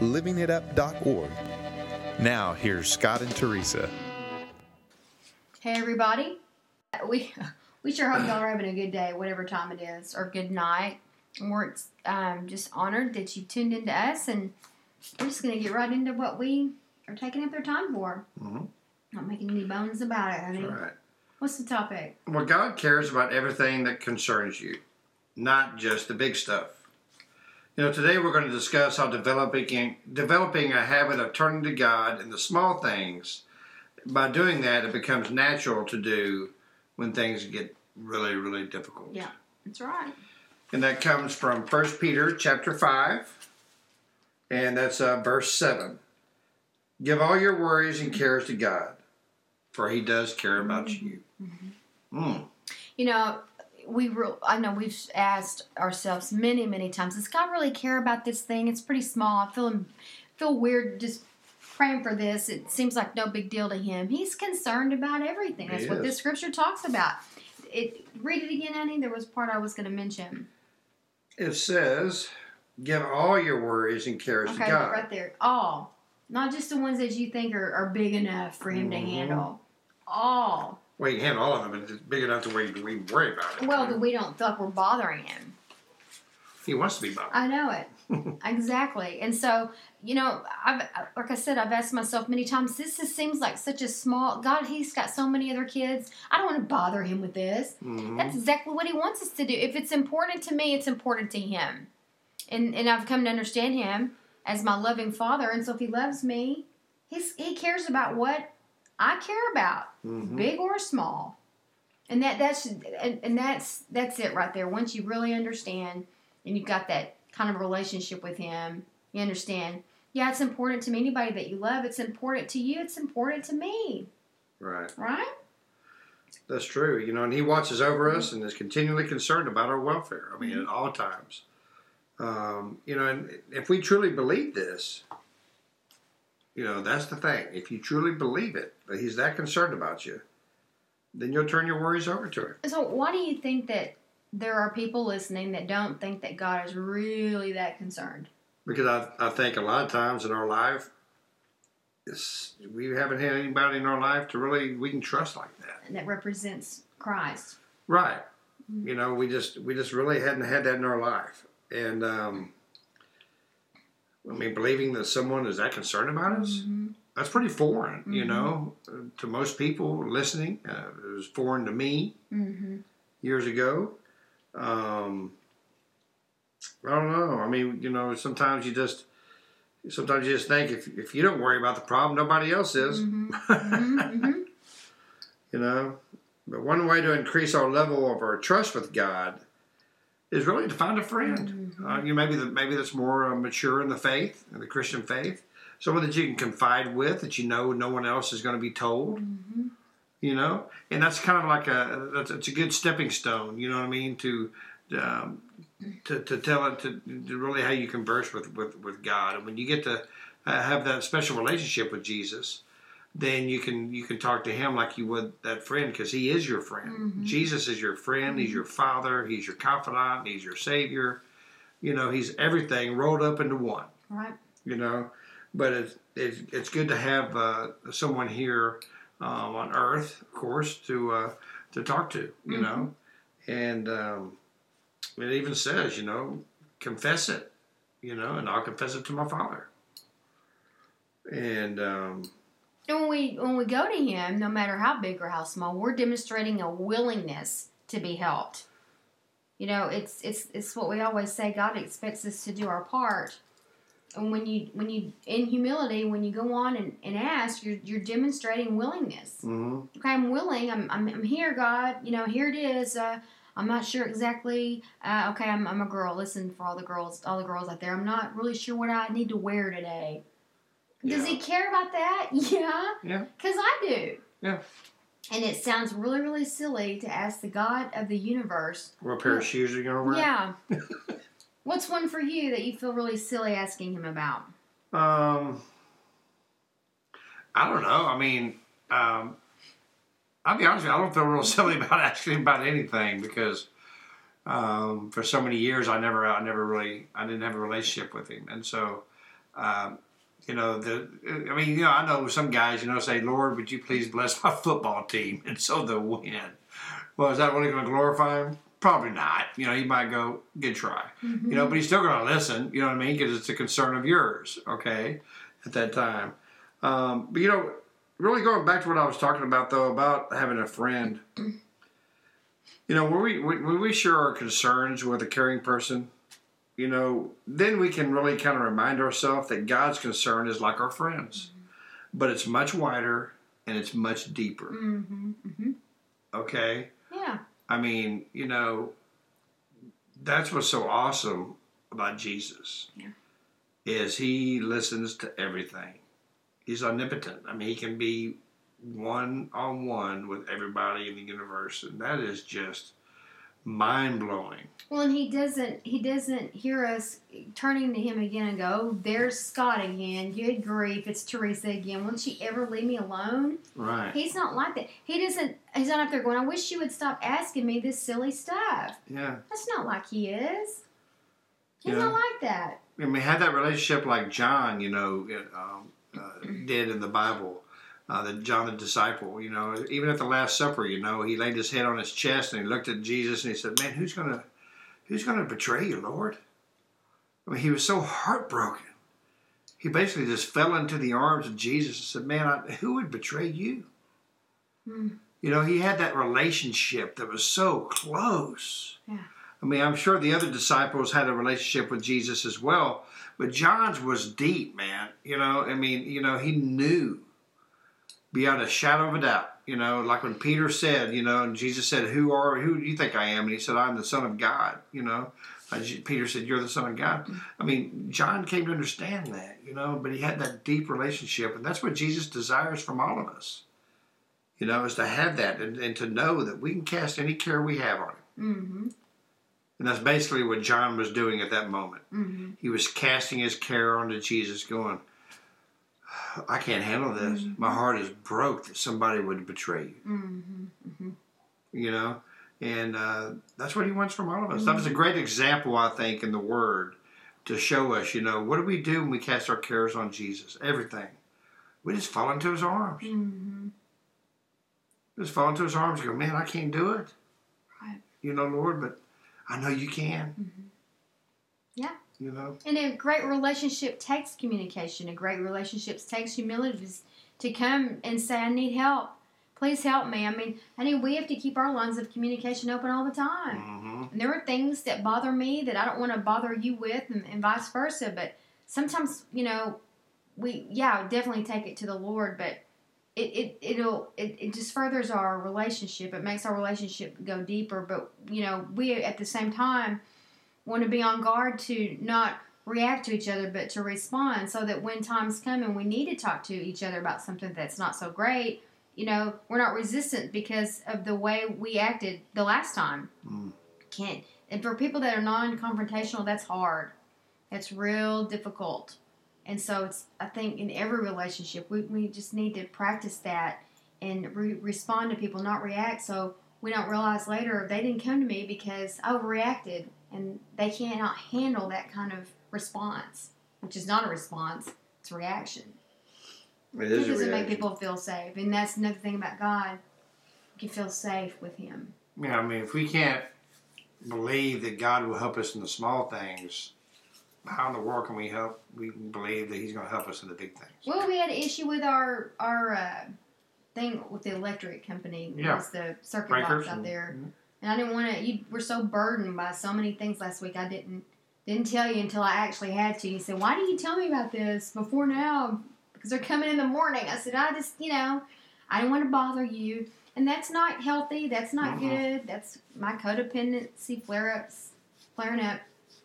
livingitup.org. Now, here's Scott and Teresa. Hey everybody, we we sure hope y'all are having a good day, whatever time it is, or good night. And we're um, just honored that you tuned into us, and we're just gonna get right into what we are taking up their time for. Mhm. Not making any bones about it, honey. Right. What's the topic? Well, God cares about everything that concerns you, not just the big stuff. You know, today we're going to discuss how developing developing a habit of turning to God in the small things. By doing that, it becomes natural to do when things get really, really difficult. Yeah. That's right. And that comes from 1 Peter chapter 5, and that's uh, verse 7. Give all your worries and cares to God, for he does care about you. Mm. You know, we re- I know we've asked ourselves many, many times. Does God really care about this thing? It's pretty small. I feel feel weird just praying for this. It seems like no big deal to Him. He's concerned about everything. That's what is. this scripture talks about. It read it again, Annie There was part I was going to mention. It says, Give all your worries and cares Okay, to God. right there. All, not just the ones that you think are, are big enough for Him to Mhm. handle. All. Well, you can handle all of them, but it's big enough to where you we worry about it. Well, that we don't feel like we're bothering Him. he wants to be bothered. I know it. exactly. And so, you know, I've like I said, I've asked myself many times, this just seems like such a small God, he's got so many other kids. I don't want to bother him with this. Mhm. That's exactly what he wants us to do. If it's important to me, it's important to him. And and I've come to understand him as my loving father. And so if he loves me, he's he cares about what I care about Mhm. big or small and that that's and, and that's that's it right there once you really understand and you've got that kind of relationship with him you understand yeah it's important to me anybody that you love it's important to you it's important to me Right. right That's true. You know, and he watches over us and is continually concerned about our welfare. I mean, at all times. Um, you know, and if we truly believe this, you know, that's the thing. If you truly believe it, that he's that concerned about you, then you'll turn your worries over to him. so why do you think that there are people listening that don't think that god is really that concerned Because I, I think a lot of times in our life, it's, we haven't had anybody in our life to really we can trust like that. and that represents christ Right. You know, we just we just really hadn't had that in our life, and um, I mean, believing that someone is that concerned about us, Mhm. that's pretty foreign. You Mhm. know, to most people listening, uh, it was foreign to me Mm-hmm. years ago. Um, I don't know. I mean, you know, sometimes you just sometimes you just think if if you don't worry about the problem, nobody else is. Mm-hmm. Mm-hmm. you know. But one way to increase our level of our trust with God is really to find a friend. Mhm. Uh, you know, maybe that maybe that's more uh, mature in the faith, in the Christian faith, someone that you can confide with that you know no one else is going to be told. Mm-hmm. You know, and that's kind of like a that's it's a good stepping stone. You know what I mean to. Um, to, to tell it to, to really how you converse with, with, with God and when you get to uh, have that special relationship with Jesus then you can you can talk to him like you would that friend because he is your friend. Mhm. Jesus is your friend. He's your father. He's your confidant. He's your savior. You know, he's everything rolled up into one. Right. You know, but it's it's, it's good to have uh, someone here um, on Earth, of course, to uh, to talk to. You Mhm. know, and um, it even says, you know, confess it. You know, and I'll confess it to my Father. And um, And when we when we go to him, no matter how big or how small, we're demonstrating a willingness to be helped. You know, it's it's it's what we always say. God expects us to do our part. And when you when you in humility, when you go on and, and ask, you're you're demonstrating willingness. mhm. Okay, I'm willing. I'm I'm, I'm here, God. You know, here it is. Uh, I'm not sure exactly. Uh, okay, I'm, I'm a girl. Listen for all the girls, all the girls out there. I'm not really sure what I need to wear today. Does Yeah. he care about that? Yeah. Yeah. Because I do. Yeah. And it sounds really, really silly to ask the God of the universe. What pair of shoes are you gonna wear? Yeah. What's one for you that you feel really silly asking him about? Um, I don't know. I mean, um, I'll be honest with you. I don't feel real silly about asking about anything because um, for so many years I never, I never really, I didn't have a relationship with him, and so. Um, you know the. I mean, you know, I know some guys. You know, say, "Lord, would you please bless my football team?" And so they'll win. Well, is that really going to glorify him? Probably not. You know, he might go, "Good try." Mm-hmm. you know, but he's still going to listen. You know what I mean? Because it's a concern of yours, okay, at that time. Um, but you know, really going back to what I was talking about though about having a friend. You know, when we when when we share our concerns with a caring person, you know, then we can really kind of remind ourselves that God's concern is like our friends, but it's much wider and it's much deeper. Mm-hmm. Mm-hmm. Okay. Yeah. I mean, you know, that's what's so awesome about Jesus. Yeah. Is he listens to everything. He's omnipotent. I mean, he can be one on one with everybody in the universe, and that is just mind blowing. Well, and he doesn't. He doesn't hear us turning to him again and go, oh, "There's Scott again. Good grief, it's Teresa again. Won't she ever leave me alone?" Right. He's not like that. He doesn't. He's not up there going, "I wish you would stop asking me this silly stuff." Yeah. That's not like he is. He's Yeah. not like that. I mean, had that relationship like John, you know, um, uh, did in the Bible. Uh, the John the disciple, you know, even at the Last Supper, you know, he laid his head on his chest and he looked at Jesus and he said, "Man, who's gonna, who's gonna betray you, Lord?" I mean, he was so heartbroken. He basically just fell into the arms of Jesus and said, "Man, I, who would betray you?" Hmm. You know, he had that relationship that was so close. Yeah. I mean, I'm sure the other disciples had a relationship with Jesus as well, but John's was deep, man. You know, I mean, you know, he knew beyond a shadow of a doubt. You know, like when Peter said, you know, and Jesus said, "Who are who do you think I am?" And he said, "I'm the Son of God." You know, Peter said, "You're the Son of God." I mean, John came to understand that, you know, but he had that deep relationship, and that's what Jesus desires from all of us. You know, is to have that and, and to know that we can cast any care we have on him. Mm-hmm. And that's basically what John was doing at that moment. Mm-hmm. He was casting his care onto Jesus, going, I can't handle this. My heart is broke that somebody would betray you. Mm-hmm. You know? And uh, that's what he wants from all of us. That was a great example, I think, in the Word to show us, you know, what do we do when we cast our cares on Jesus? Everything. We just fall into his arms. Mm-hmm. Just fall into his arms and go, man, I can't do it. Right. You know, Lord, but I know you can. You know? And a great relationship takes communication. A great relationship takes humility to- come and say, I need help. Please help me. I mean, honey, we have to keep our lines of communication open all the time. Mm-hmm. And there are things that bother me that I don't want to bother you with, and, and vice versa. But sometimes, you know, we, yeah, definitely take it to the Lord, but it, it, it'll, it, it just furthers our relationship. It makes our relationship go deeper. But, you know, we at the same time want to be on guard to not react to each other, but to respond so that when times come and we need to talk to each other about something that's not so great, you know, we're not resistant because of the way we acted the last time. Mm. Can't. And for people that are non-confrontational, that's hard. That's real difficult. And so it's. I think in every relationship, we, we just need to practice that and re- respond to people, not react. So we don't realize later they didn't come to me because I overreacted, and they cannot handle that kind of response, which is not a response; it's a reaction. It It is a doesn't make people feel safe, and that's another thing about God. You can feel safe with Him. Yeah, I mean, if we can't believe that God will help us in the small things, how in the world can we help? We believe that He's going to help us in the big things. Well, we had an issue with our our uh, thing with the electric company. Yeah. Was the circuit Breakers box out and- there, and I didn't want to. You were so burdened by so many things last week. I didn't didn't tell you until I actually had to. You said, "Why didn't you tell me about this before now?" Because they're coming in the morning. I said, "I just, you know, I didn't want to bother you." And that's not healthy. That's not Mhm. good. That's my codependency flare ups, flaring up.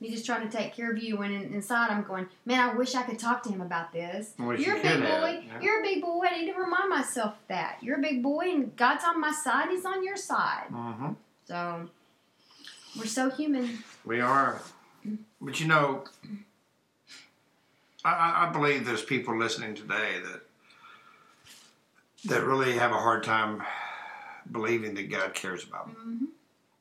He's just trying to take care of you. When inside, I'm going, man, I wish I could talk to him about this. You're you a big boy. yeah. You're a big boy. I need to remind myself of that. You're a big boy, and God's on my side. He's on your side. hmm So we're so human. We are. But you know, I- I, believe there's people listening today that that really have a hard time believing that God cares about them.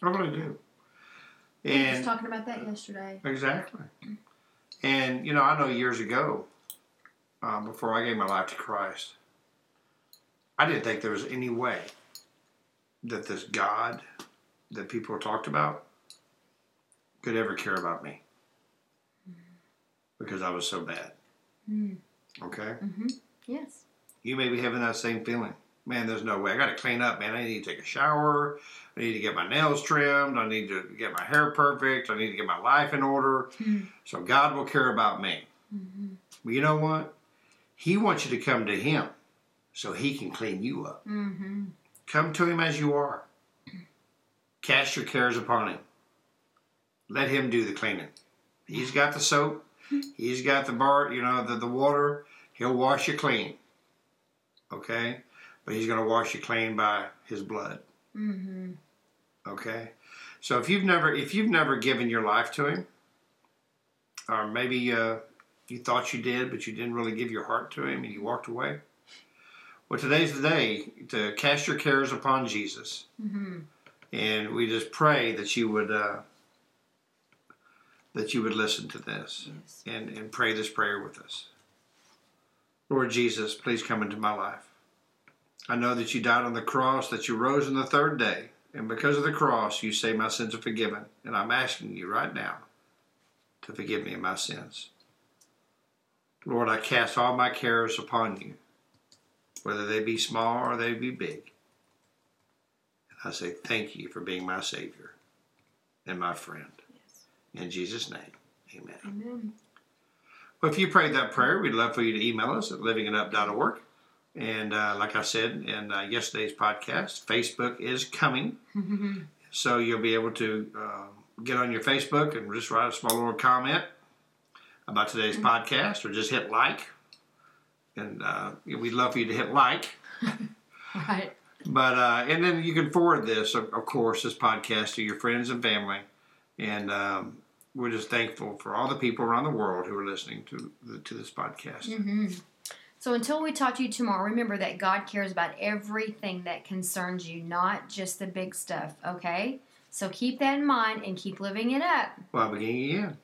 hmm I really do. We were just talking about that yesterday. exactly. And you know, I know years ago, uh, before I gave my life to Christ, I didn't think there was any way that this God that people talked about could ever care about me because I was so bad. Mm. Okay, hmm Yes. you may be having that same feeling. Man, there's no way. I got to clean up, man. I need to take a shower. I need to get my nails trimmed. I need to get my hair perfect. I need to get my life in order. Mhm. So God will care about me. hmm Well, you know what? He wants you to come to Him so He can clean you up. hmm Come to Him as you are. Cast your cares upon Him. Let Him do the cleaning. He's got the soap. He's got the bar, you know, the, the water. He'll wash you clean. Okay? But He's going to wash you clean by His blood. hmm Okay? So if you've never if you've never given your life to Him, or maybe uh, you thought you did, but you didn't really give your heart to Him and you walked away. Well, today's the day to cast your cares upon Jesus. hmm and we just pray that you would uh, that you would listen to this Yes. and, and pray this prayer with us. Lord Jesus, please come into my life. I know that you died on the cross, that you rose on the third day, and because of the cross, you say my sins are forgiven. And I'm asking you right now to forgive me of my sins. Lord, I cast all my cares upon you, whether they be small or they be big. I say thank you for being my Savior and my friend. Yes. In Jesus' name, amen. Amen. Well, if you prayed that prayer, we'd love for you to email us at livingitup.org. And uh, like I said in uh, yesterday's podcast, Facebook is coming. So you'll be able to uh, get on your Facebook and just write a small little comment about today's podcast or just hit like. And uh, we'd love for you to hit like. right. But uh, and then you can forward this, of, of course, this podcast to your friends and family, and um, we're just thankful for all the people around the world who are listening to the, to this podcast. hmm So until we talk to you tomorrow, remember that God cares about everything that concerns you, not just the big stuff. Okay. So keep that in mind and keep living it up. Well, beginning again.